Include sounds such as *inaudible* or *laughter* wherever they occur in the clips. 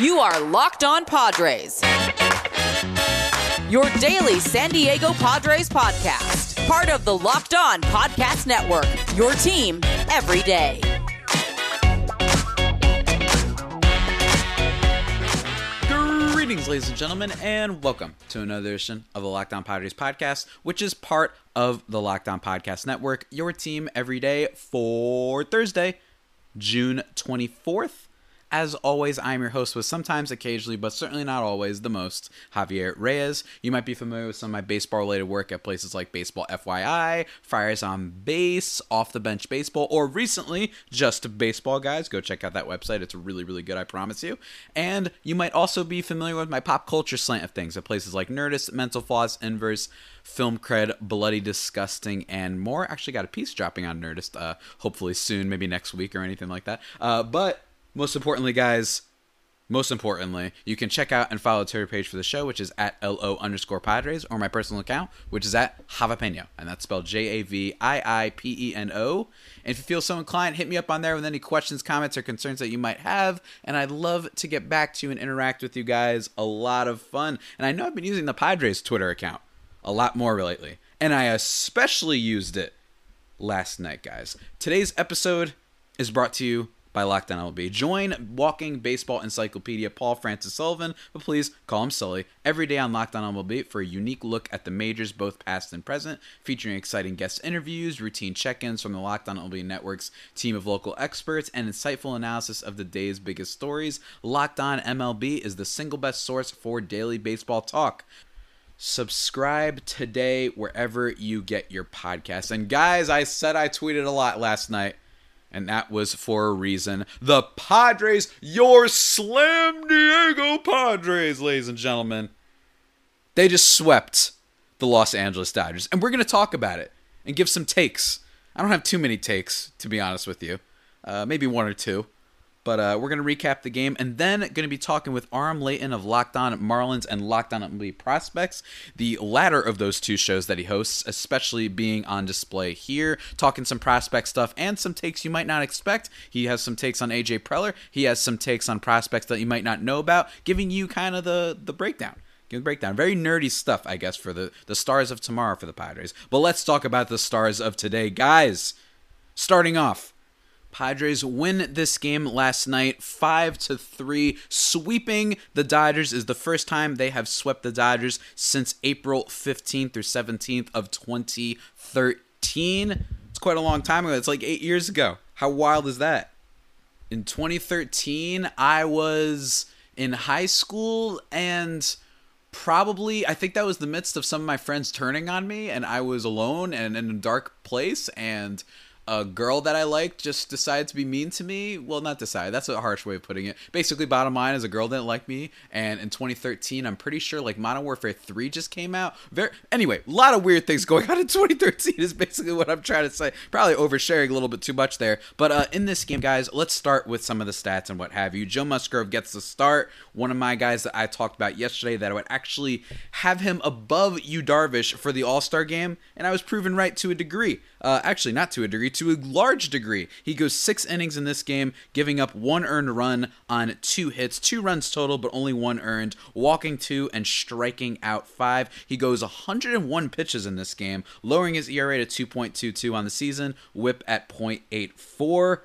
You are Locked On Padres. Your daily San Diego Padres podcast. Part of the Locked On Podcast Network. Your team every day. Greetings, ladies and gentlemen, and welcome to another edition of the Locked On Padres podcast, which is part of the Locked On Podcast Network. Your team every day for Thursday, June 24th. As always, I'm your host with sometimes, occasionally, but certainly not always, the most, Javier Reyes. You might be familiar with some of my baseball related work at places like Baseball FYI, Friars on Base, Off the Bench Baseball, or recently, Just Baseball Guys. Go check out that website. It's really, really good, I promise you. And you might also be familiar with my pop culture slant of things at places like Nerdist, Mental Floss, Inverse, Film Cred, Bloody Disgusting, and more. Actually, got a piece dropping on Nerdist, uh, hopefully soon, maybe next week or anything like that. Uh, but most importantly, guys, most importantly, you can check out and follow Twitter page for the show, which is at LO underscore Padres, or my personal account, which is at Javapeno, and that's spelled J A V I I P E N O. And if you feel so inclined, hit me up on there with any questions, comments, or concerns that you might have, and I'd love to get back to you and interact with you guys. A lot of fun. And I know I've been using the Padres Twitter account a lot more lately, and I especially used it last night, guys. Today's episode is brought to you by Locked On MLB. Join walking baseball encyclopedia Paul Francis Sullivan, but please call him Sully, every day on Locked On MLB for a unique look at the majors, both past and present, featuring exciting guest interviews, routine check-ins from the Locked On MLB Network's team of local experts, and insightful analysis of the day's biggest stories. Locked On MLB is the single best source for daily baseball talk subscribe today wherever you get your podcasts. And guys, I said I tweeted a lot last night and that was for a reason. The Padres, your Slam Diego Padres, ladies and gentlemen, they just swept the Los Angeles Dodgers. And we're going to talk about it and give some takes. I don't have too many takes, to be honest with you. Uh, maybe one or two. But uh, we're going to recap the game and then going to be talking with Aram Leighton of Locked On Marlins and Locked On MLB Prospects. The latter of those two shows that he hosts, especially being on display here, talking some prospect stuff and some takes you might not expect. He has some takes on AJ Preller. He has some takes on prospects that you might not know about, giving you kind of the the breakdown. Breakdown. Very nerdy stuff, I guess, for the the stars of tomorrow for the Padres. But let's talk about the stars of today, guys. Starting off. Padres win this game last night 5 to 3 sweeping the Dodgers is the first time they have swept the Dodgers since April 15th or 17th of 2013 it's quite a long time ago. It's like 8 years ago. How wild is that? In 2013 I was in high school and probably I think that was the midst of some of my friends turning on me and I was alone and in a dark place and a girl that I liked just decided to be mean to me. Well, not decide. That's a harsh way of putting it. Basically, bottom line is a girl didn't like me, and in 2013, I'm pretty sure like Modern Warfare 3 just came out. Very anyway, a lot of weird things going on in 2013 is basically what I'm trying to say. Probably oversharing a little bit too much there. But uh, in this game, guys, let's start with some of the stats and what have you. Joe Musgrove gets the start. One of my guys that I talked about yesterday that I would actually have him above Yu Darvish for the All Star game, and I was proven right to a degree. Uh, actually, not to a degree, to a large degree. He goes six innings in this game, giving up one earned run on two hits, two runs total, but only one earned, walking two and striking out five. He goes 101 pitches in this game, lowering his ERA to 2.22 on the season, whip at 0.84.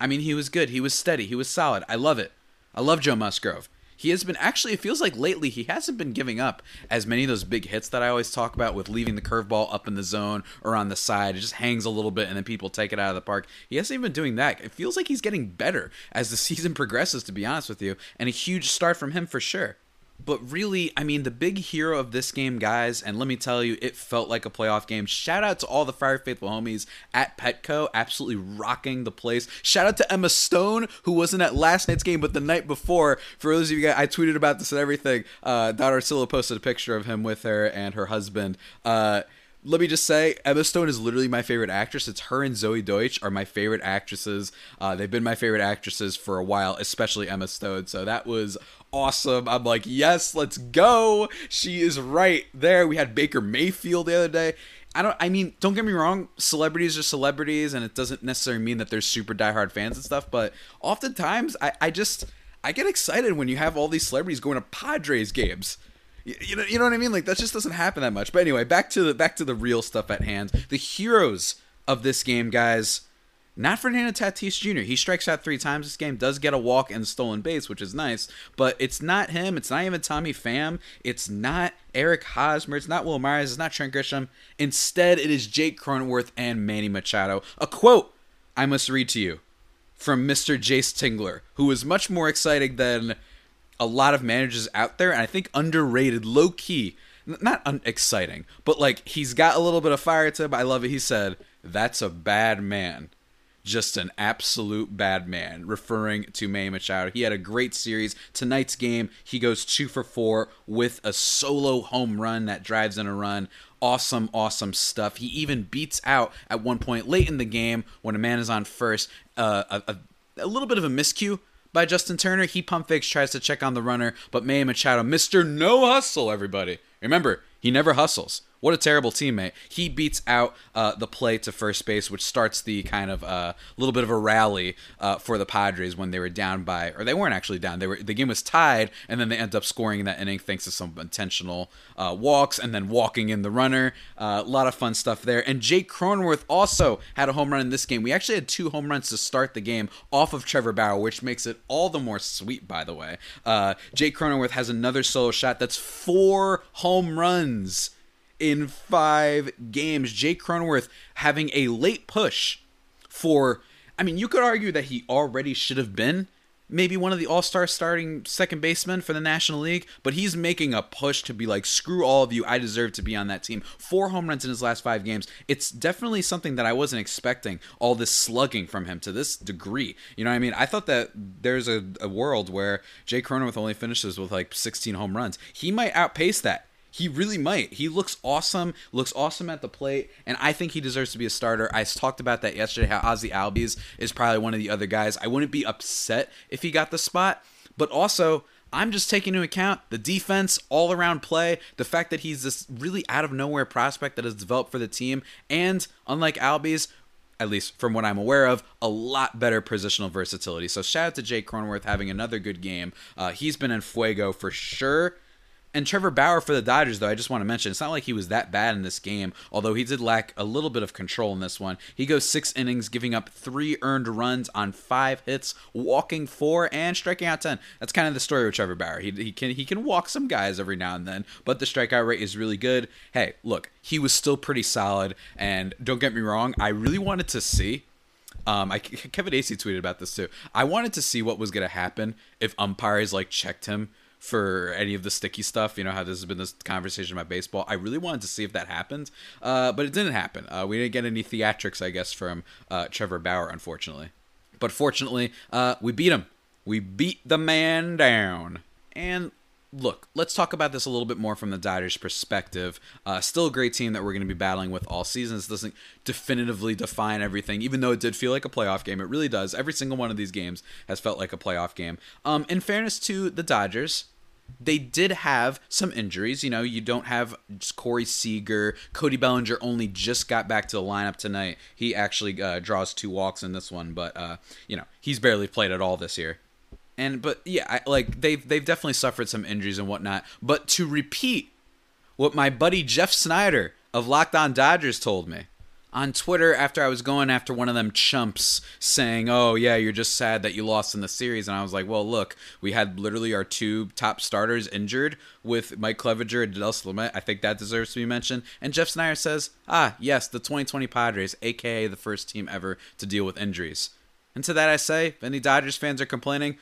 I mean, he was good. He was steady. He was solid. I love it. I love Joe Musgrove he has been actually it feels like lately he hasn't been giving up as many of those big hits that I always talk about with leaving the curveball up in the zone or on the side. It just hangs a little bit and then people take it out of the park. He hasn't even been doing that. It feels like he's getting better as the *laughs* season progresses, to be honest with you, and a huge start from him for sure. But really, I mean, the big hero of this game, guys, and let me tell you, it felt like a playoff game. Shout out to all the Friar Faithful homies at Petco, absolutely rocking the place. Shout out to Emma Stone, who wasn't at last night's game, but the night before. For those of you guys, I tweeted about this and everything. Uh, Silla posted a picture of him with her and her husband. Uh, let me just say, Emma Stone is literally my favorite actress. It's her and Zoey Deutch are my favorite actresses. Uh, they've been my favorite actresses for a while, especially Emma Stone. So that was awesome. I'm like, yes, let's go. She is right there. We had Baker Mayfield the other day. I don't. I mean, don't get me wrong. Celebrities are celebrities, and it doesn't necessarily mean that they're super diehard fans and stuff. But oftentimes, I, I just I get excited when you have all these celebrities going to Padres games. You, know, you know what I mean? Like that just doesn't happen that much. But anyway, back to the back to the real stuff at hand. The heroes of this game, guys. Not Fernando Tatis Jr. He strikes out three times this game, does get a walk and stolen base, which is nice. But it's not him. It's not even Tommy Pham. It's not Eric Hosmer. It's not Wil Myers. It's not Trent Grisham. Instead, it is Jake Cronenworth and Manny Machado. A quote I must read to you from Mr. Jayce Tingler, who is much more exciting than a lot of managers out there, and I think underrated, low key. Not unexciting, but like he's got a little bit of fire to him. I love it. He said, "That's a bad man." just an absolute bad man, referring to Manny Machado. He had a great series. Tonight's game, he goes two for four with a solo home run that drives in a run. Awesome, awesome stuff. He even beats out at one point late in the game when a man is on first, uh, a, a, a little bit of a miscue by Justin Turner. He pump fakes, tries to check on the runner, but Manny Machado, Mr. No Hustle, everybody. Remember, he never hustles. What a terrible teammate. He beats out uh, the play to first base, which starts the kind of a uh, little bit of a rally uh, for the Padres when they were down by, or they weren't actually down. They were the game was tied, and then they end up scoring in that inning thanks to some intentional uh, walks and then walking in the runner. Uh, a lot of fun stuff there. And Jake Cronenworth also had a home run in this game. We actually had two home runs to start the game off of Trevor Bauer, which makes it all the more sweet. By the way, uh, Jake Cronenworth has another solo shot. That's four home runs in five games. Jake Cronenworth having a late push for. I mean, you could argue that he already should have been maybe one of the all-star starting second basemen for the National League, but he's making a push to be like, screw all of you, I deserve to be on that team. Four home runs in his last five games. It's definitely something that I wasn't expecting. All this slugging from him to this degree. You know what I mean? I thought that there's a, a world where Jay Cronenworth only finishes with like 16 home runs. He might outpace that he really might. He looks awesome, looks awesome at the plate, and I think he deserves to be a starter. I talked about that yesterday, how Ozzy Albies is probably one of the other guys. I wouldn't be upset if he got the spot, but also I'm just taking into account the defense, all around play, the fact that he's this really out of nowhere prospect that has developed for the team, and unlike Albies, at least from what I'm aware of, a lot better positional versatility. So shout out to Jake Cronenworth having another good game. Uh, he's been in fuego for sure. And Trevor Bauer for the Dodgers, though, I just want to mention, it's not like he was that bad in this game, although he did lack a little bit of control in this one. He goes six innings, giving up three earned runs on five hits, walking four, and striking out 10. That's kind of the story with Trevor Bauer. He, he, can, he can walk some guys every now and then, but the strikeout rate is really good. Hey, look, he was still pretty solid, and don't get me wrong, I really wanted to see um, I, *laughs* Kevin Acee tweeted about this too. I wanted to see what was going to happen if umpires like checked him for any of the sticky stuff. You know how this has been this conversation about baseball. I really wanted to see if that happened, uh, but it didn't happen. Uh, we didn't get any theatrics, I guess, from uh, Trevor Bauer, unfortunately. But fortunately, uh, we beat him. We beat the man down. And look, let's talk about this a little bit more from the Dodgers' perspective. Uh, still a great team that we're going to be battling with all seasons. This doesn't definitively define everything, even though it did feel like a playoff game. It really does. Every single one of these games has felt like a playoff game. Um, in fairness to the Dodgers, they did have some injuries. You know, you don't have Corey Seager. Cody Bellinger only just got back to the lineup tonight. He actually uh, draws two walks in this one, but uh, you know he's barely played at all this year. And but yeah, I, like they've they've definitely suffered some injuries and whatnot. But to repeat what my buddy Jeff Snyder of Locked On Dodgers told me on Twitter after I was going after one of them chumps saying, "Oh yeah, you're just sad that you lost in the series," and I was like, "Well, look, we had literally our two top starters injured with Mike Clevinger and Del Lamet. I think that deserves to be mentioned." And Jeff Snyder says, "Ah, yes, the 2020 Padres, aka the first team ever to deal with injuries." And to that I say, if any Dodgers fans are complaining,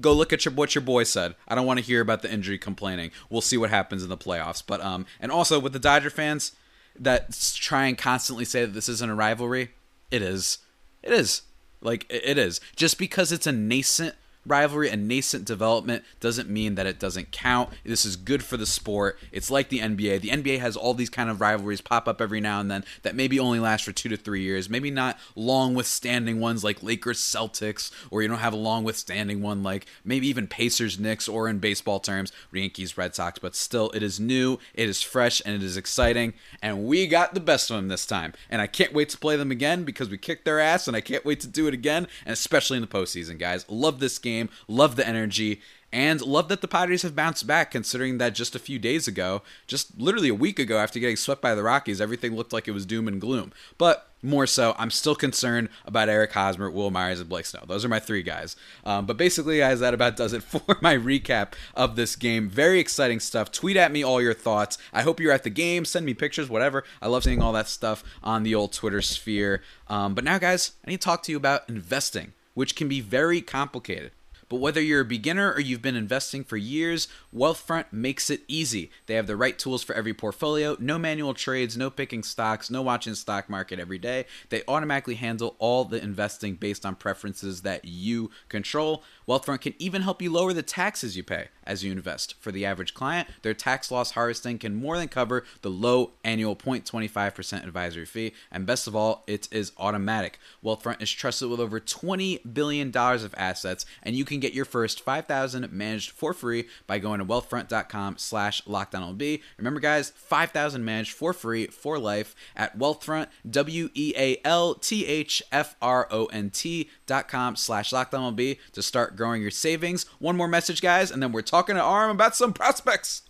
go look at your, what your boy said. I don't want to hear about the injury complaining. We'll see what happens in the playoffs. But um, and also with the Dodger fans that try and constantly say that this isn't a rivalry, it is. It is. Like it is. Just because it's a nascent rivalry and nascent development doesn't mean that it doesn't count. This is good for the sport. It's like the NBA. The NBA has all these kind of rivalries pop up every now and then that maybe only last for two to three years. Maybe not long withstanding ones like Lakers Celtics, or you don't have a long withstanding one like maybe even Pacers Knicks, or in baseball terms, Yankees Red Sox. But still, it is new, it is fresh, and it is exciting. And we got the best of them this time. And I can't wait to play them again because we kicked their ass, and I can't wait to do it again, and especially in the postseason, guys. Love this game game. Love the energy. And love that the Padres have bounced back, considering that just a few days ago, just literally a week ago after getting swept by the Rockies, everything looked like it was doom and gloom. But more so, I'm still concerned about Eric Hosmer, Wil Myers, and Blake Snell. Those are my three guys. Um, but basically, guys, that about does it *laughs* for my recap of this game. Very exciting stuff. Tweet at me all your thoughts. I hope you're at the game. Send me pictures, whatever. I love seeing all that stuff on the old Twitter sphere. Um, but now, guys, I need to talk to you about investing, which can be very complicated. But whether you're a beginner or you've been investing for years, Wealthfront makes it easy. They have the right tools for every portfolio, no manual trades, no picking stocks, no watching stock market every day. They automatically handle all the investing based on preferences that you control. Wealthfront can even help you lower the taxes you pay as you invest. For the average client, their tax loss harvesting can more than cover the low annual 0.25% advisory fee. And best of all, it is automatic. Wealthfront is trusted with over $20 billion of assets, and you can get your first 5000 managed for free by going to wealthfront.com slash lockdownlb. Remember, guys, 5000 managed for free for life at wealthfront, W-E-A-L-T-H-F-R-O-N-T dot com slash lockdownlb to start growing your savings. One more message, guys, and then we're talking to Aram about some prospects.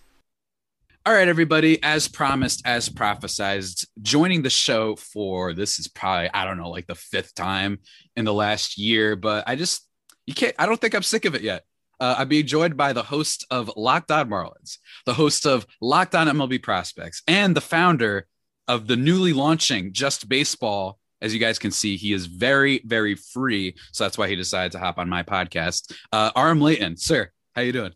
All right, everybody, as promised, as prophesized, joining the show for this is probably, I don't know, like the fifth time in the last year, but I just, you can't, I don't think I'm sick of it yet. Uh, I'm being joined by the host of Locked On Marlins, the host of Locked On MLB Prospects, and the founder of the newly launching Just Baseball as you guys can see, he is very, very free. So that's why he decided to hop on my podcast. Uh, Aram Leighton, sir, how you doing?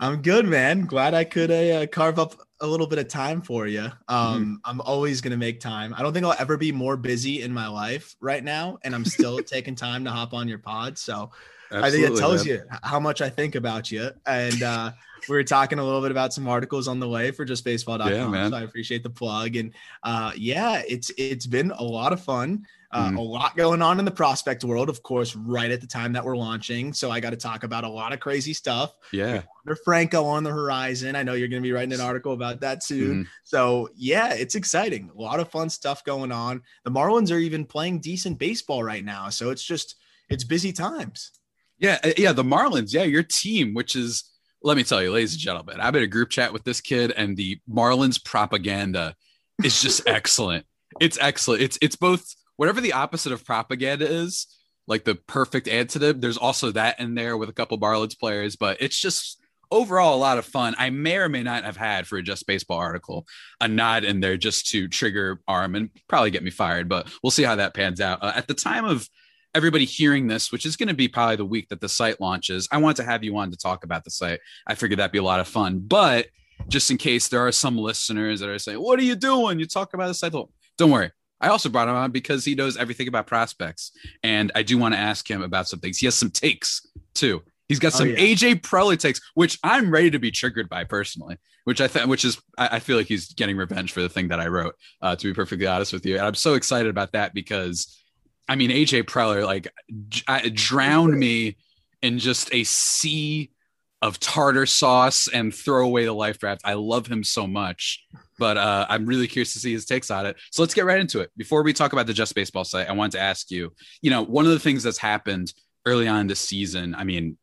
I'm good, man. Glad I could uh, carve up a little bit of time for you. Um, mm-hmm. I'm always gonna make time. I don't think I'll ever be more busy in my life right now, and I'm still *laughs* taking time to hop on your pod. So Absolutely, I think it tells man. you how much I think about you. And uh, we were talking a little bit about some articles on the way for justbaseball.com. Yeah, man. So I appreciate the plug. And uh, yeah, it's it's been a lot of fun. Uh, mm. A lot going on in the prospect world, of course, right at the time that we're launching. So I got to talk about a lot of crazy stuff. Yeah. Franco on the horizon. I know you're going to be writing an article about that soon. Mm. So yeah, it's exciting. A lot of fun stuff going on. The Marlins are even playing decent baseball right now. So it's just, it's busy times. Yeah. Uh, yeah. The Marlins. Yeah. Your team, which is, let me tell you, ladies and gentlemen, I'm in a group chat with this kid and the Marlins propaganda is just *laughs* excellent. It's excellent. It's, it's both whatever the opposite of propaganda is, like the perfect antonym, there's also that in there with a couple Marlins players, but it's just overall a lot of fun. I may or may not have had for a Just Baseball article a nod in there just to trigger Aram and probably get me fired, but we'll see how that pans out. Uh, at the time of everybody hearing this, which is going to be probably the week that the site launches, I want to have you on to talk about the site. I figured that'd be a lot of fun, but just in case there are some listeners that are saying, "What are you doing? You talk about the site." Don't worry, I also brought him on because he knows everything about prospects, and I do want to ask him about some things. He has some takes too. He's got oh, some oh, yeah. AJ Preller takes, which I'm ready to be triggered by personally. Which I think, which is, I, I, feel like he's getting revenge for the thing that I wrote. Uh, to be perfectly honest with you, and I'm so excited about that because, I mean, AJ Preller like j- drowned me in just a sea of tartar sauce and throw away the life draft. I love him so much but uh, I'm really curious to see his takes on it. So let's get right into it. Before we talk about the Just Baseball site, I wanted to ask you, you know, one of the things that's happened early on this season, I mean,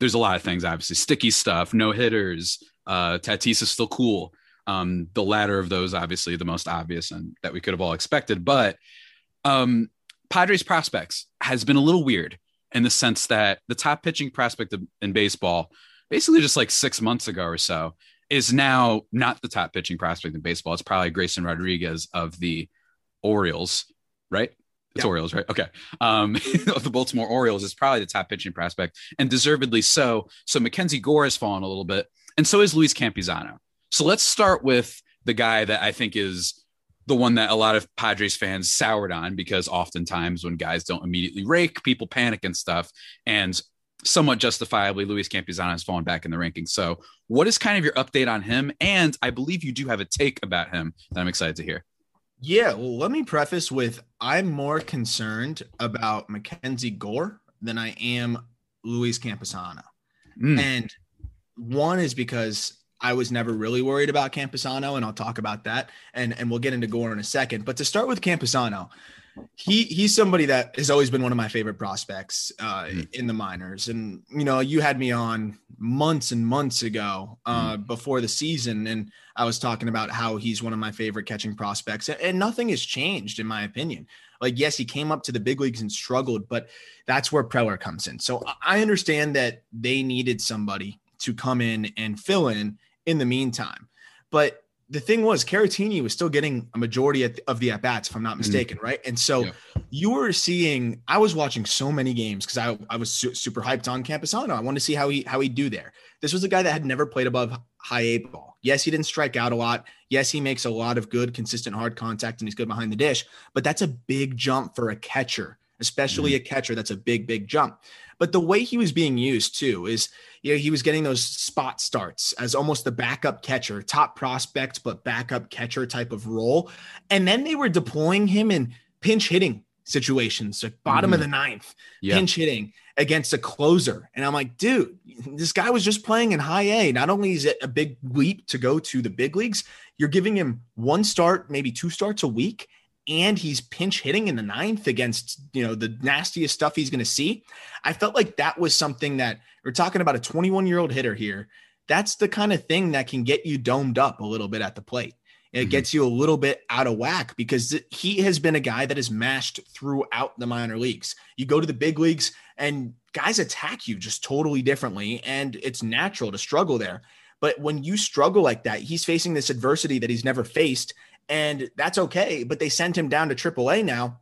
there's a lot of things, obviously, sticky stuff, no hitters, uh, Tatis is still cool. Um, the latter of those, obviously, the most obvious and that we could have all expected. But um, Padres prospects has been a little weird in the sense that the top pitching prospect in baseball, basically just like six months ago or so, is now not the top pitching prospect in baseball. It's probably Grayson Rodriguez of the Orioles, right? It's yeah. Orioles, right? Okay. Um, *laughs* the Baltimore Orioles is probably the top pitching prospect, and deservedly so. So Mackenzie Gore has fallen a little bit, and so is Luis Campusano. So let's start with the guy that I think is the one that a lot of Padres fans soured on because oftentimes when guys don't immediately rake, people panic and stuff. And somewhat justifiably, Luis Campusano has fallen back in the rankings. So, what is kind of your update on him? And I believe you do have a take about him that I'm excited to hear. Yeah, well, let me preface with I'm more concerned about Mackenzie Gore than I am Luis Campusano. Mm. And one is because I was never really worried about Campusano, and I'll talk about that. And, and we'll get into Gore in a second. But to start with Campusano, he he's somebody that has always been one of my favorite prospects uh, mm. in the minors. And you know, you had me on months and months ago uh, mm. before the season, and I was talking about how he's one of my favorite catching prospects, and nothing has changed in my opinion. Like, yes, he came up to the big leagues and struggled, but that's where Preller comes in. So I understand that they needed somebody to come in and fill in in the meantime, but the thing was Caratini was still getting a majority of the at bats, if I'm not mm-hmm. mistaken, mm-hmm. right? And so yeah. you were seeing. I was watching so many games because I, I was su- super hyped on Campusano. I wanted to see how he how he do there. This was a guy that had never played above high A ball. Yes, he didn't strike out a lot. Yes, he makes a lot of good, consistent hard contact, and he's good behind the dish. But that's a big jump for a catcher, especially mm-hmm. a catcher. That's a big, big jump. But the way he was being used too is, you know, he was getting those spot starts as almost the backup catcher, top prospect, but backup catcher type of role. And then they were deploying him in pinch hitting situations, like bottom mm-hmm. of the ninth, yeah. pinch hitting against a closer. And I'm like, dude, this guy was just playing in high A. Not only is it a big leap to go to the big leagues, you're giving him one start, maybe two starts a week and he's pinch hitting in the ninth against you know the nastiest stuff he's going to see. I felt like that was something that we're talking about a 21 year old hitter here. That's the kind of thing that can get you domed up a little bit at the plate. It mm-hmm. gets you a little bit out of whack because he has been a guy that is mashed throughout the minor leagues. You go to the big leagues and guys attack you just totally differently and it's natural to struggle there. But when you struggle like that he's facing this adversity that he's never faced and that's okay. But they sent him down to AAA now.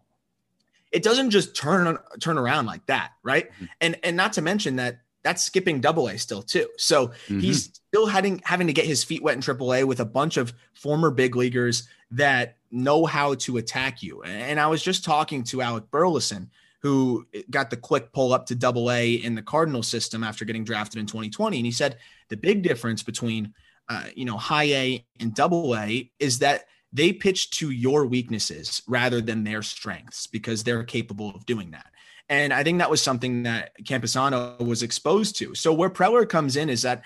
It doesn't just turn turn around like that, right? Mm-hmm. And and not to mention that that's skipping double A still too. So mm-hmm. he's still having having to get his feet wet in triple A with a bunch of former big leaguers that know how to attack you. And I was just talking to Alec Burleson, who got the quick pull up to double A in the Cardinal system after getting drafted in 2020. And he said the big difference between uh, you know high A and double A is that they pitch to your weaknesses rather than their strengths because they're capable of doing that. And I think that was something that Campusano was exposed to. So where Preller comes in is that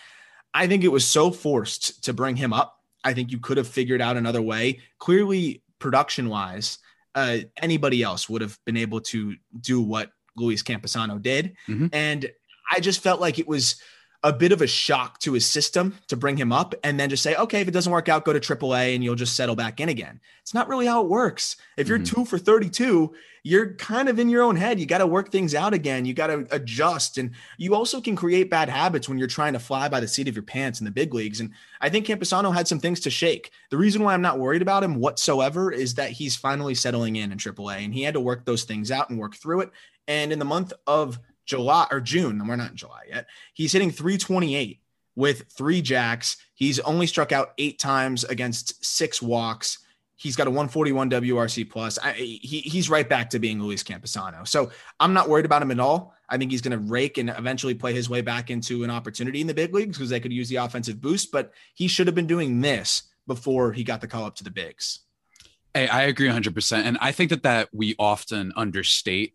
I think it was so forced to bring him up. I think you could have figured out another way. Clearly, production wise, uh, anybody else would have been able to do what Luis Campusano did. Mm-hmm. And I just felt like it was a bit of a shock to his system to bring him up and then just say, okay, if it doesn't work out, go to AAA and you'll just settle back in again. It's not really how it works. If you're mm-hmm. two for 32, you're kind of in your own head. You got to work things out again. You got to adjust. And you also can create bad habits when you're trying to fly by the seat of your pants in the big leagues. And I think Campusano had some things to shake. The reason why I'm not worried about him whatsoever is that he's finally settling in in AAA and he had to work those things out and work through it. And in the month of July or June, and we're not in July yet. He's hitting 328 with three jacks. He's only struck out eight times against six walks. He's got a 141 WRC plus. I, he, he's right back to being Luis Campusano. So I'm not worried about him at all. I think he's going to rake and eventually play his way back into an opportunity in the big leagues because they could use the offensive boost. But he should have been doing this before he got the call up to the bigs. Hey, I agree 100%. And I think that that we often understate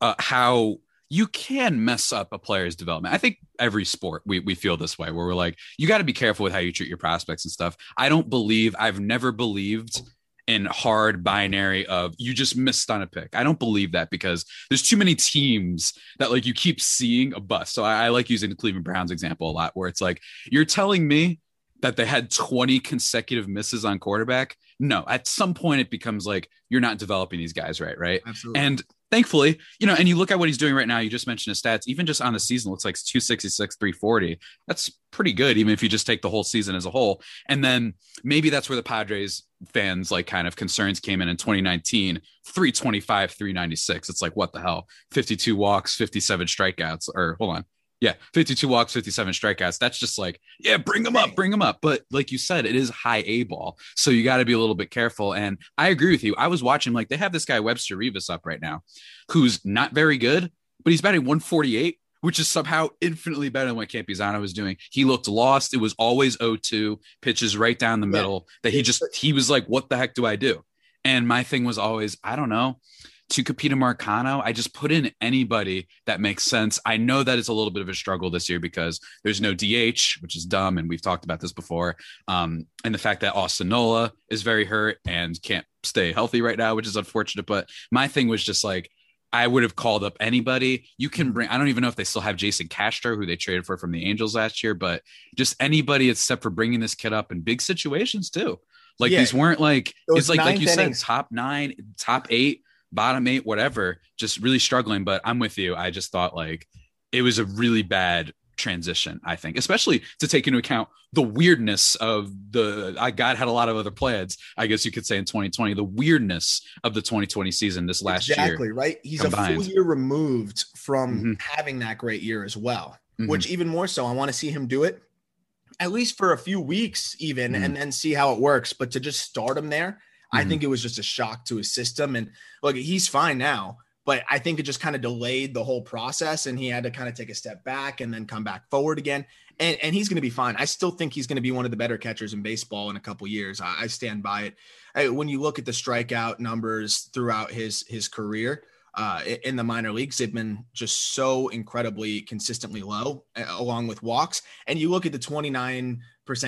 uh, how you can mess up a player's development. I think every sport we, we feel this way where we're like, you got to be careful with how you treat your prospects and stuff. I don't believe, I've never believed in hard binary of you just missed on a pick. I don't believe that because there's too many teams that like you keep seeing a bust. So I, I like using the Cleveland Browns example a lot where it's like, you're telling me that they had 20 consecutive misses on quarterback. No, at some point it becomes like you're not developing these guys right, right? Absolutely. And thankfully, you know, and you look at what he's doing right now. You just mentioned his stats. Even just on the season, looks like 266, 340. That's pretty good, even if you just take the whole season as a whole. And then maybe that's where the Padres fans like kind of concerns came in in 2019 325 396 it's like what the hell 52 walks 57 strikeouts or hold on yeah, 52 walks, 57 strikeouts. That's just like, yeah, bring them up, bring them up. But like you said, it is high A ball. So you got to be a little bit careful. And I agree with you. I was watching, like, they have this guy, Webster Rivas, up right now, who's not very good, but he's batting 148, which is somehow infinitely better than what Campusano was doing. He looked lost. It was always 0-2, pitches right down the middle that he just, he was like, what the heck do I do? And my thing was always, I don't know Tucupita Marcano. I just put in anybody that makes sense. I know that it's a little bit of a struggle this year because there's no DH, which is dumb, and we've talked about this before. Um, and the fact that Austin Nola is very hurt and can't stay healthy right now, which is unfortunate. But my thing was just like I would have called up anybody. You can bring, I don't even know if they still have Jason Castro, who they traded for from the Angels last year, but just anybody except for bringing this kid up in big situations too. Like yeah, these weren't like, it's like, like you said, top nine, top eight, bottom eight, whatever, just really struggling. But I'm with you. I just thought like it was a really bad transition, I think, especially to take into account the weirdness of the I God had a lot of other plans, I guess you could say in 2020, the weirdness of the 2020 season this last exactly, year. Exactly, right? He's combined. a full year removed from mm-hmm. having that great year as well. Mm-hmm. Which even more so, I want to see him do it at least for a few weeks, even, mm-hmm. and then see how it works. But to just start him there, I mm-hmm. think it was just a shock to his system. And look, he's fine now but I think it just kind of delayed the whole process and he had to kind of take a step back and then come back forward again. And, and he's going to be fine. I still think he's going to be one of the better catchers in baseball in a couple years. I, I stand by it. I, when you look at the strikeout numbers throughout his his career uh, in the minor leagues, they've been just so incredibly consistently low, along with walks. And you look at the 29%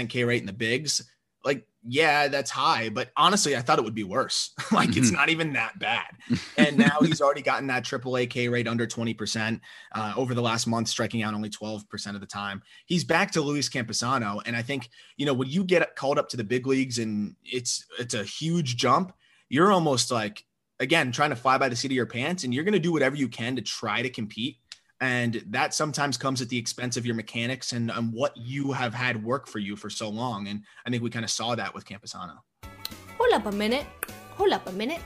K rate in the bigs, like yeah, that's high, but honestly, I thought it would be worse. *laughs* like it's mm-hmm. not even that bad. *laughs* And now he's already gotten that AAA K rate under 20% uh, over the last month, striking out only 12% of the time. He's back to Luis Campusano. And I think, you know, when you get called up to the big leagues and it's it's a huge jump, you're almost like again trying to fly by the seat of your pants and you're going to do whatever you can to try to compete and that sometimes comes at the expense of your mechanics and, and what you have had work for you for so long. And I think we kind of saw that with Campusano. Hold up a minute. Hold up a minute.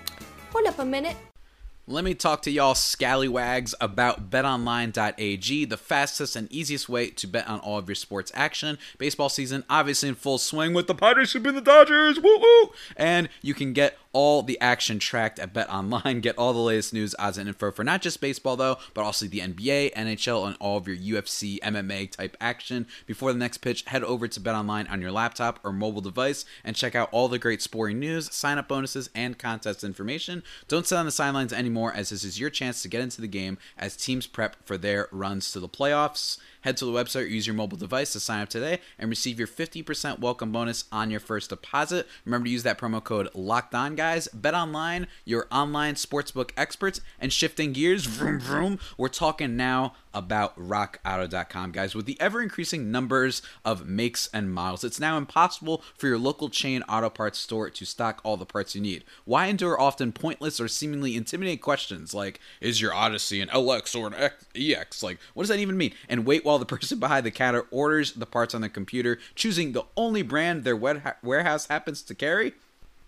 Hold up a minute. Let me talk to y'all scallywags about betonline.ag, the fastest and easiest way to bet on all of your sports action. Baseball season obviously in full swing with the Padres sweeping the Dodgers. Woo woo! And you can get all the action tracked at Bet Online. Get all the latest news, odds, and info for not just baseball, though, but also the NBA, NHL, and all of your UFC, MMA type action. Before the next pitch, head over to Bet Online on your laptop or mobile device and check out all the great sporting news, sign up bonuses, and contest information. Don't sit on the sidelines anymore, as this is your chance to get into the game as teams prep for their runs to the playoffs. Head to the website or use your mobile device to sign up today and receive your 50% welcome bonus on your first deposit. Remember to use that promo code Locked On, guys. Bet online, your online sportsbook experts, and shifting gears. Vroom vroom. We're talking now about rockauto.com, guys. With the ever increasing numbers of makes and models, it's now impossible for your local chain auto parts store to stock all the parts you need. Why endure often pointless or seemingly intimidating questions like, is your Odyssey an LX or an EX? Like, what does that even mean? And wait while the *laughs* person behind the counter orders the parts on their computer, choosing the only brand their warehouse happens to carry?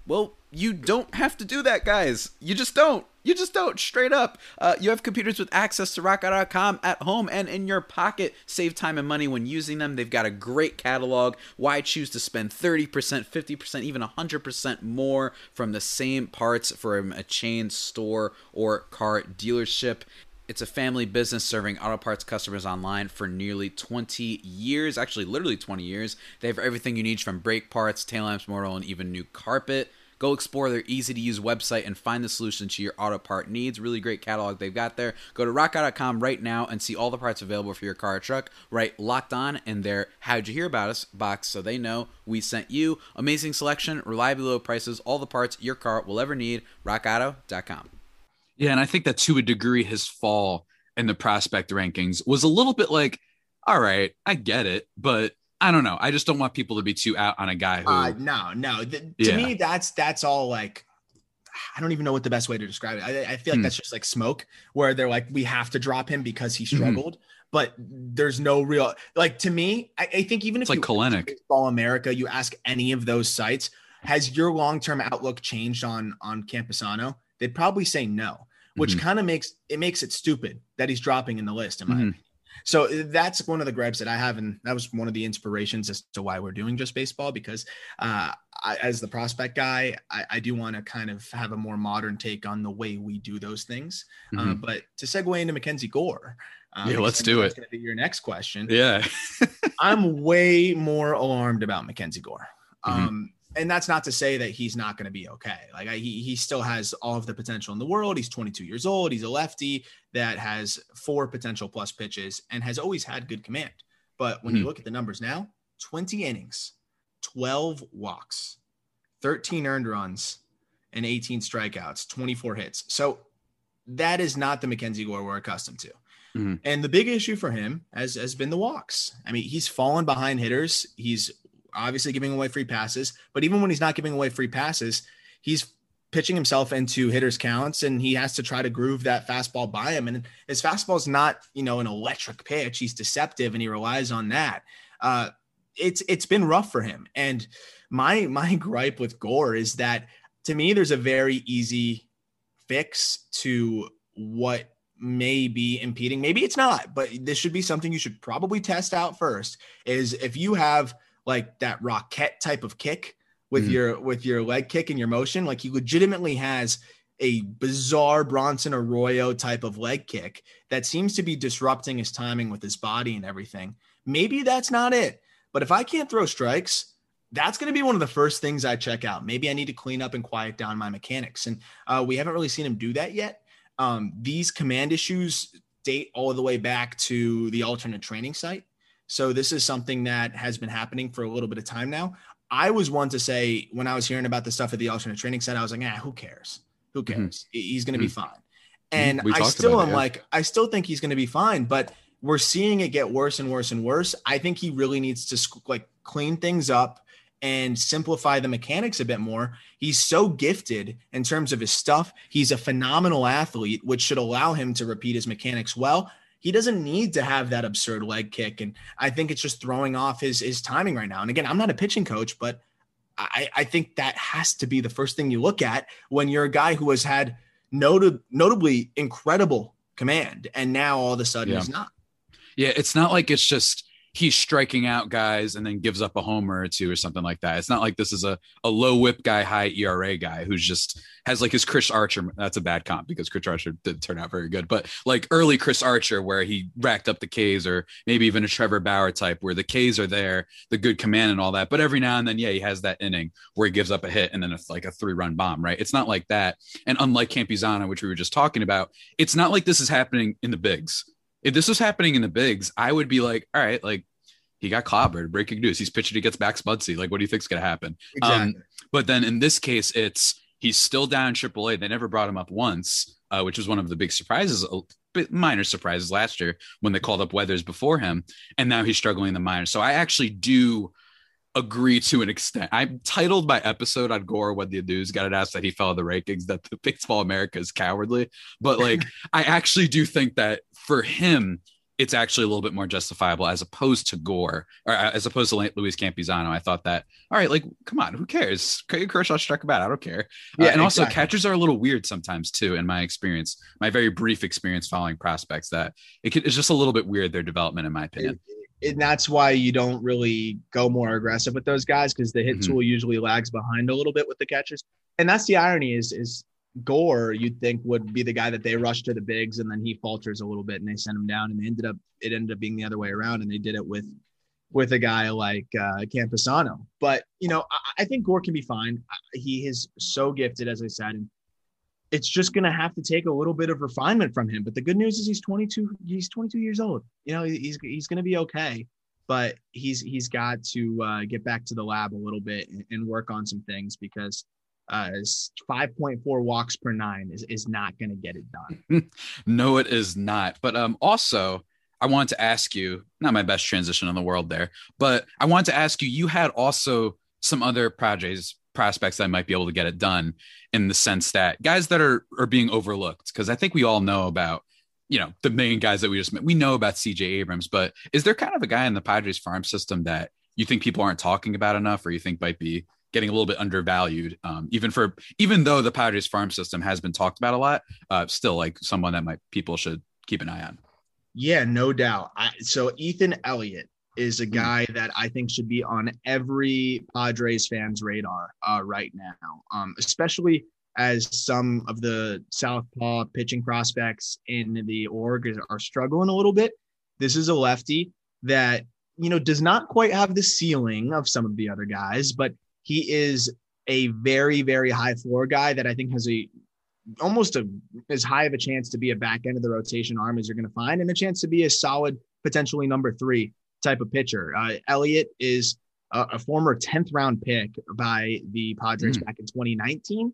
Well, you don't have to do that, guys. You just don't. You just don't. Straight up. Uh, you have computers with access to rockauto.com at home and in your pocket. Save time and money when using them. They've got a great catalog. Why choose to spend 30%, 50%, even 100% more from the same parts from a chain store or car dealership? It's a family business serving auto parts customers online for nearly 20 years, actually, literally 20 years. They have everything you need from brake parts, tail lamps, motor and even new carpet. Go explore their easy to use website and find the solution to your auto part needs. Really great catalog they've got there. Go to rockauto.com right now and see all the parts available for your car or truck. Right locked on in their How'd You Hear About Us box so they know we sent you. Amazing selection, reliably low prices, all the parts your car will ever need. rockauto.com. Yeah, and I think that to a degree his fall in the prospect rankings was a little bit like, all right, I get it, but I don't know. I just don't want people to be too out on a guy who. Uh, no, no. The, to yeah. me, that's that's all like. I don't even know what the best way to describe it. I, I feel like hmm. that's just like smoke, where they're like, we have to drop him because he mm-hmm. struggled. Mm-hmm. But there's no real like to me. I, I think even if it's you like Baseball America, you ask any of those sites, has your long term outlook changed on on Campusano? They'd probably say no, which mm-hmm. kind of makes it makes it stupid that he's dropping in the list. In my mm-hmm. opinion. So uh, that's one of the gripes that I have, and that was one of the inspirations as to why we're doing just baseball. Because uh, I, as the prospect guy, I, I do want to kind of have a more modern take on the way we do those things. Uh, mm-hmm. Uh, but to segue into Mackenzie Gore, um, yeah, let's do it. Going to be your next question. Yeah, *laughs* I'm way more alarmed about Mackenzie Gore. Mm-hmm. And that's not to say that he's not going to be okay. Like I, he he still has all of the potential in the world. He's 22 years old. He's a lefty that has four potential plus pitches and has always had good command. But when mm-hmm. you look at the numbers now, 20 innings, 12 walks, 13 earned runs, and 18 strikeouts, 24 hits. So that is not the Mackenzie Gore we're accustomed to. Mm-hmm. And the big issue for him has, has been the walks. I mean, he's fallen behind hitters. He's obviously giving away free passes, but even when he's not giving away free passes, he's pitching himself into hitters counts and he has to try to groove that fastball by him. And his fastball is not, you know, an electric pitch. He's deceptive and he relies on that. Uh, it's it's been rough for him. And my my *laughs* gripe with Gore is that to me, there's a very easy fix to what may be impeding. Maybe it's not, but this should be something you should probably test out first. Is if you have like that rocket type of kick with mm-hmm. your with your leg kick and your motion, like he legitimately has a bizarre Bronson Arroyo type of leg kick that seems to be disrupting his timing with his body and everything. Maybe that's not it. But if I can't throw strikes, that's going to be one of the first things I check out. Maybe I need to clean up and quiet down my mechanics. And uh, we haven't really seen him do that yet. Um, these command issues date all the way back to the alternate training site. So this is something that has been happening for a little bit of time now. I was one to say when I was hearing about the stuff at the alternate training site, I was like, ah, who cares? Who mm-hmm. cares? Mm-hmm. He's going to be mm-hmm. fine. And I still am it, yeah. like, I still think he's going to be fine, but we're seeing it get worse and worse and worse. I think he really needs to like clean things up and simplify the mechanics a bit more. He's so gifted in terms of his stuff. He's a phenomenal athlete, which should allow him to repeat his mechanics well. He doesn't need to have that absurd leg kick. And I think it's just throwing off his, his timing right now. And again, I'm not a pitching coach, but I, I think that has to be the first thing you look at when you're a guy who has had noted, notably incredible command. And now all of a sudden yeah. he's not. Yeah, it's not like it's just he's striking out guys and then gives up a homer or two or something like that. It's not like this is a, a low whip guy, high ERA guy who's just has like his Chris Archer. That's a bad comp because Chris Archer didn't turn out very good, but like early Chris Archer where he racked up the K's or maybe even a Trevor Bauer type where the K's are there, the good command and all that. But every now and then, yeah, he has that inning where he gives up a hit and then it's like a three run bomb, right? It's not like that. And unlike Campusano, which we were just talking about, it's not like this is happening in the bigs if this was happening in the bigs, I would be like, all right, like he got clobbered. Breaking news. He's pitching against Max Muncy. Like, what do you think's going to happen? Exactly. Um, but then in this case, it's he's still down AAA. They never brought him up once, uh, which was one of the big surprises, a bit minor surprises last year when they called up Weathers before him, and now he's struggling in the minors. So I actually do agree to an extent. I titled my episode on Gore when the news got it asked that he fell in the rankings that the *laughs* baseball America is cowardly. But like, *laughs* I actually do think that for him, it's actually a little bit more justifiable as opposed to Gore or uh, as opposed to Luis Campusano. I thought that, all right, like, come on, who cares? Kershaw struck about, I don't care. Uh, yeah, uh, and also exactly. catchers are a little weird sometimes too, in my experience, my very brief experience following prospects that it it's just a little bit weird, their development, in my opinion. And that's why you don't really go more aggressive with those guys because the hit mm-hmm. tool usually lags behind a little bit with the catchers. And that's the irony is, is Gore, you'd think would be the guy that they rush to the bigs and then he falters a little bit and they send him down and they ended up it ended up being the other way around and they did it with with a guy like uh, Campusano. But you know, I, I think Gore can be fine. He is so gifted, as I said, and it's just going to have to take a little bit of refinement from him. But the good news is he's 22. He's 22 years old. You know, he's he's going to be okay. But he's he's got to uh, get back to the lab a little bit and, and work on some things because uh, 5.4 walks per nine is, is not going to get it done. *laughs* no, it is not. But um, also, I wanted to ask you, not my best transition in the world there, but I wanted to ask you, you had also some other projects, prospects that might be able to get it done in the sense that guys that are, are being overlooked, because I think we all know about, you know, the main guys that we just met. We know about CJ Abrams, but is there kind of a guy in the Padres farm system that you think people aren't talking about enough or you think might be getting a little bit undervalued, um, even for even though the Padres farm system has been talked about a lot, uh, still like someone that might people should keep an eye on. Yeah, no doubt. I, so Ethan Elliott is a hmm. guy that I think should be on every Padres fans' radar uh, right now, um, especially as some of the southpaw pitching prospects in the org are struggling a little bit. This is a lefty that you know does not quite have the ceiling of some of the other guys, but he is a very, very high floor guy that I think has a almost a as high of a chance to be a back end of the rotation arm as you're going to find, and a chance to be a solid, potentially number three type of pitcher. Uh, Elliott is a, a, former 10th round pick by the Padres mm. back in 2019,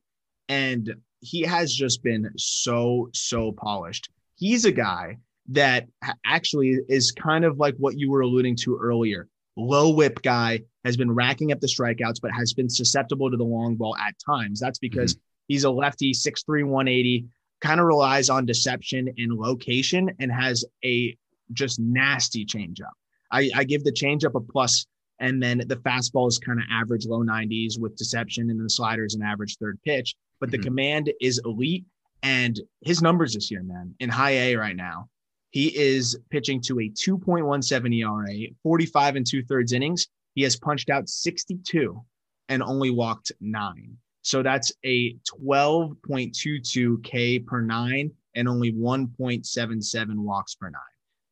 and he has just been so so polished. He's a guy that actually is kind of like what you were alluding to earlier. Low whip guy has been racking up the strikeouts, but has been susceptible to the long ball at times. That's because mm-hmm. he's a lefty, 6'3, 180, kind of relies on deception and location and has a just nasty changeup. I, I give the changeup a plus, and then the fastball is kind of average low 90s with deception, and then the slider is an average third pitch. But mm-hmm. the command is elite, and his numbers this year, man, in high A right now, he is pitching to a 2.17 ERA, 45 and two thirds innings. He has punched out 62 and only walked nine. So that's a 12.22 K per nine and only 1.77 walks per nine.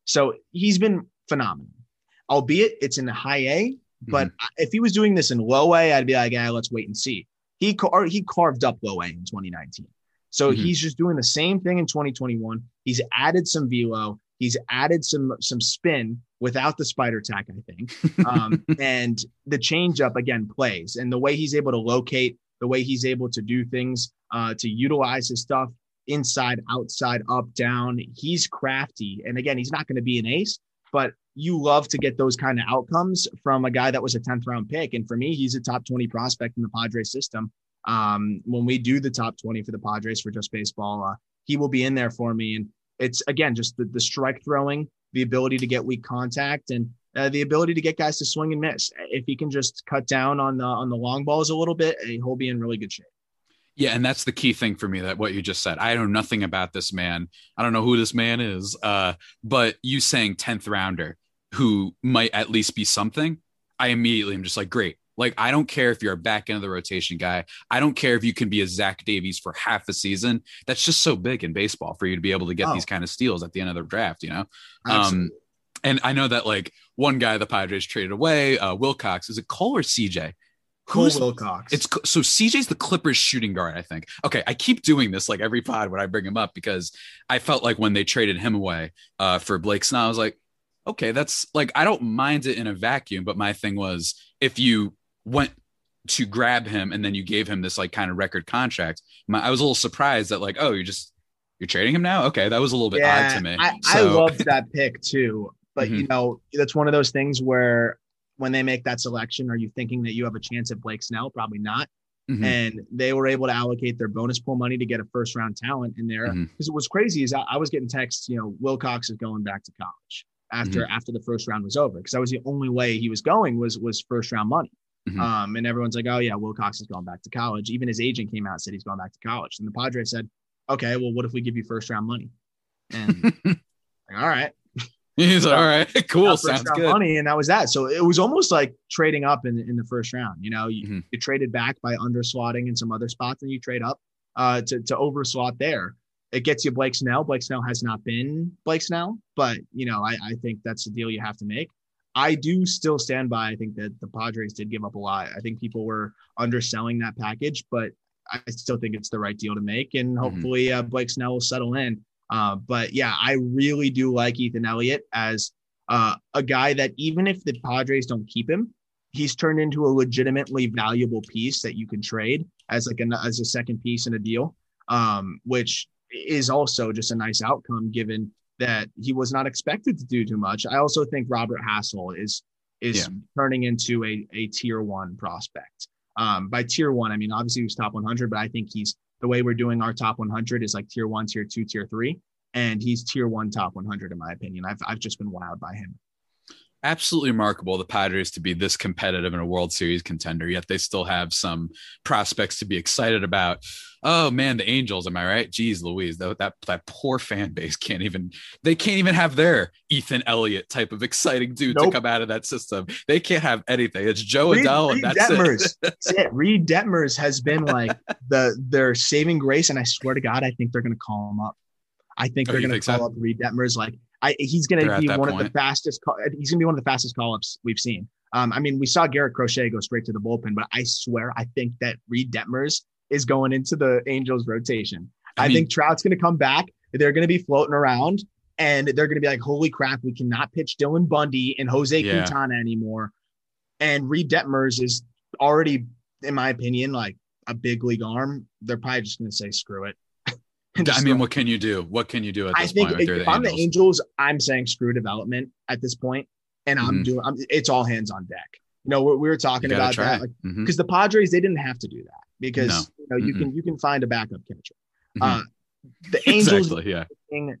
So he's been phenomenal, albeit it's in the high A. But mm-hmm. if he was doing this in low A, I'd be like, yeah, let's wait and see. He, car- he carved up low A in 2019. So mm-hmm. he's just doing the same thing in 2021. He's added some velo. He's added some some spin without the spider tack, I think. *laughs* Um, and the changeup again plays, and the way he's able to locate, the way he's able to do things, uh, to utilize his stuff inside, outside, up, down. He's crafty, and again, he's not going to be an ace, but you love to get those kind of outcomes from a guy that was a 10th round pick. And for me, he's a top 20 prospect in the Padres system um, when we do the top 20 for the Padres for just baseball, uh, he will be in there for me. And it's again just the, the strike throwing, the ability to get weak contact, and uh, the ability to get guys to swing and miss. If he can just cut down on the on the long balls a little bit, he'll be in really good shape. Yeah, and that's the key thing for me that what you just said. I know nothing about this man. I don't know who this man is. Uh, but you saying 10th rounder who might at least be something, I immediately am just like, great. Like, I don't care if you're a back end of the rotation guy. I don't care if you can be a Zach Davies for half a season. That's just so big in baseball for you to be able to get oh. these kind of steals at the end of the draft, you know? Um, and I know that like one guy the Padres traded away, uh, Wilcox, is it Cole or CJ? Cole Who's, Wilcox. It's so CJ's the Clippers shooting guard, I think. Okay, I keep doing this like every pod when I bring him up because I felt like when they traded him away uh, for Blake Snell, I was like, okay, that's like I don't mind it in a vacuum, but my thing was if you went to grab him and then you gave him this like kind of record contract. My, I was a little surprised that like, oh, you're just you're trading him now. Okay, that was a little bit yeah, odd to me. I, so. I loved that pick too, but mm-hmm. you know that's one of those things where when they make that selection, are you thinking that you have a chance at Blake Snell? Probably not. Mm-hmm. And they were able to allocate their bonus pool money to get a first round talent in there. Because mm-hmm. it was crazy is I, I, was getting texts, you know, Wilcox is going back to college after mm-hmm. after the first round was over. Because that was the only way he was going was was first round money. Mm-hmm. Um, and everyone's like, oh, yeah, Wilcox is going back to college. Even his agent came out and said he's going back to college. And the Padres said, okay, well, what if we give you first round money? And *laughs* like, all right. He's like, all right, *laughs* cool. Sounds good. Money, and that was that. So it was almost like trading up in, in the first round. You know, you, mm-hmm. you traded back by underslotting in some other spots, and you trade up uh, to, to overslot there. It gets you Blake Snell. Blake Snell has not been Blake Snell, but you know, I, I think that's the deal you have to make. I do still stand by. I think that the Padres did give up a lot. I think people were underselling that package, but I still think it's the right deal to make. And mm-hmm. hopefully, mm-hmm. uh, Blake Snell will settle in. Uh, but yeah, I really do like Ethan Elliott as uh, a guy that even if the Padres don't keep him, he's turned into a legitimately valuable piece that you can trade as like a, as a second piece in a deal, um, which is also just a nice outcome given that he was not expected to do too much. I also think Robert Hassell is is yeah. turning into a, a tier one prospect. Um, by tier one, I mean obviously he's top 100, but I think he's the way we're doing our top 100 is like tier one, tier two, tier three, and he's tier one, top 100 in my opinion. I've I've just been wowed by him absolutely remarkable the Padres to be this competitive in a World Series contender, yet they still have some prospects to be excited about. Oh man, the Angels, am I right? Jeez Louise, that, that that poor fan base can't even they can't even have their Ethan Elliott type of exciting dude nope. to come out of that system. They can't have anything. It's Joe Reed, Adell, and that's Detmers. it. *laughs* that's it. Reid Detmers has been like *laughs* the their saving grace, and I swear to God, I think they're gonna call him up. I think oh, they're gonna call so? up Reid Detmers like I, he's going to be one point. of the fastest. He's going to be one of the fastest call ups we've seen. Um, I mean, we saw Garrett Crochet go straight to the bullpen, but I swear I think that Reid Detmers is going into the Angels rotation. I, I mean- think Trout's going to come back. They're going to be floating around and they're going to be like, holy crap, we cannot pitch Dylan Bundy and Jose Yeah. Quintana anymore. And Reid Detmers is already, in my opinion, like a big league arm. They're probably just going to say, screw it. I mean, what can you do? What can you do at I this think point? if, if I'm the Angels? I'm saying screw development at this point, and I'm Mhm. doing. I'm, it's all hands on deck. You know, we, we were talking about try. that, like, Mhm. because the Padres they didn't have to do that because No. you know you Mm-mm. can you can find a backup catcher. Mhm. Uh, the *laughs* Angels exactly. Yeah.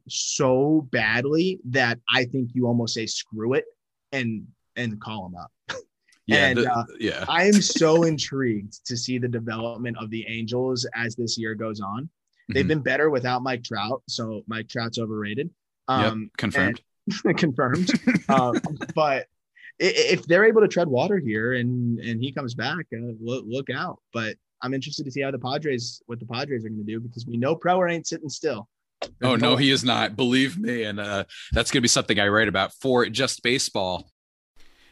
so badly that I think you almost say screw it and and call them up. *laughs* Yeah. And, the- uh, yeah. I am so *laughs* intrigued to see the development of the Angels as this year goes on. They've Mhm. been better without Mike Trout, so Mike Trout's overrated. Yep. Um, Confirmed. *laughs* confirmed. *laughs* um, but if they're able to tread water here and and he comes back, uh, look, look out. But I'm interested to see how the Padres, what the Padres are going to do because we know Preller ain't sitting still. Oh no, he is not. Believe me, and uh, that's gonna be something I write about for just baseball.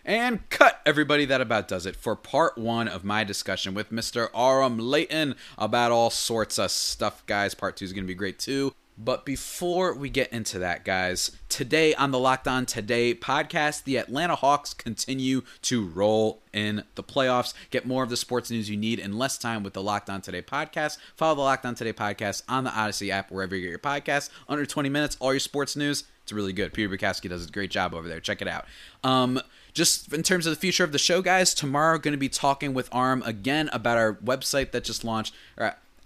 And cut, everybody. That about does it for part one of my discussion with Mr. Aram Leighton about all sorts of stuff, guys. Part two is going to be great too. But before we get into that, guys, today on the Locked On Today podcast, the Atlanta Hawks continue to roll in the playoffs. Get more of the sports news you need in less time with the Locked On Today podcast. Follow the Locked On Today podcast on the Odyssey app, wherever you get your podcasts. Under 20 minutes, all your sports news. It's really good. Peter Bukowski does a great job over there. Check it out. Um, just in terms of the future of the show, guys, tomorrow going to be talking with Aram again about our website that just launched.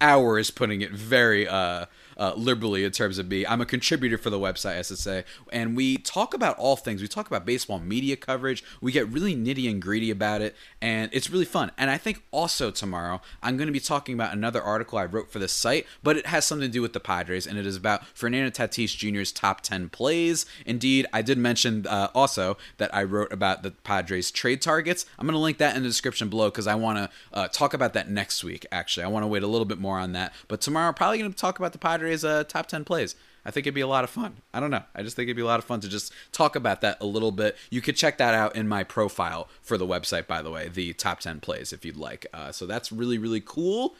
Our is putting it very uh, uh, liberally in terms of me. I'm a contributor for the website, say, and we talk about all things. We talk about baseball media coverage. We get really nitty and greedy about it, and it's really fun. And I think also tomorrow I'm going to be talking about another article I wrote for the site, but it has something to do with the Padres, and it is about Fernando Tatis Jr.'s top 10 plays. Indeed, I did mention uh, also that I wrote about the Padres trade targets. I'm going to link that in the description below because I want to uh, talk about that next week, actually. I want to wait a little bit more on that. But tomorrow, I'm probably going to talk about the Padres' uh, top 10 plays. I think it'd be a lot of fun. I don't know. I just think it'd be a lot of fun to just talk about that a little bit. You could check that out in my profile for the website, by the way, the top 10 plays if you'd like. Uh, so that's really, really cool.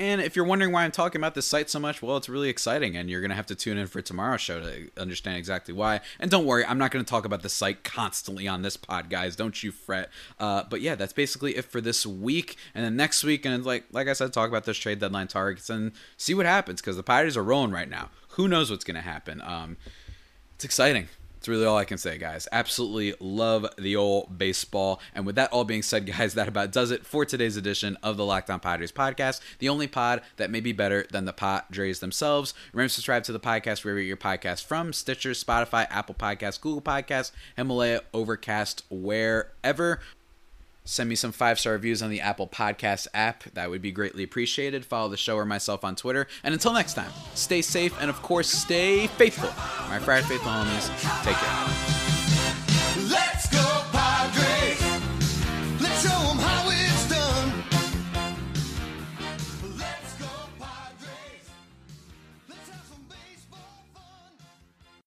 And if you're wondering why I'm talking about this site so much, well, it's really exciting, and you're going to have to tune in for tomorrow's show to understand exactly why. And don't worry, I'm not going to talk about the site constantly on this pod, guys. Don't you fret. Uh, but yeah, that's basically it for this week. And then next week, and like like I said, talk about those trade deadline targets and see what happens because the Pirates are rolling right now. Who knows what's going to happen? Um, it's exciting. It's really all I can say, guys. Absolutely love the old baseball. And with that all being said, *laughs* guys, that about does it for today's edition of the Locked On Padres podcast, the only pod that may be better than the Padres themselves. Remember to subscribe to the podcast wherever your podcast from Stitcher, Spotify, Apple Podcasts, Google Podcasts, Himalaya, Overcast, wherever. Send me some five star reviews on the Apple Podcast app. That would be greatly appreciated. Follow the show or myself on Twitter. And until next time, stay safe and, of course, stay faithful. My Friar faithful homies, take care.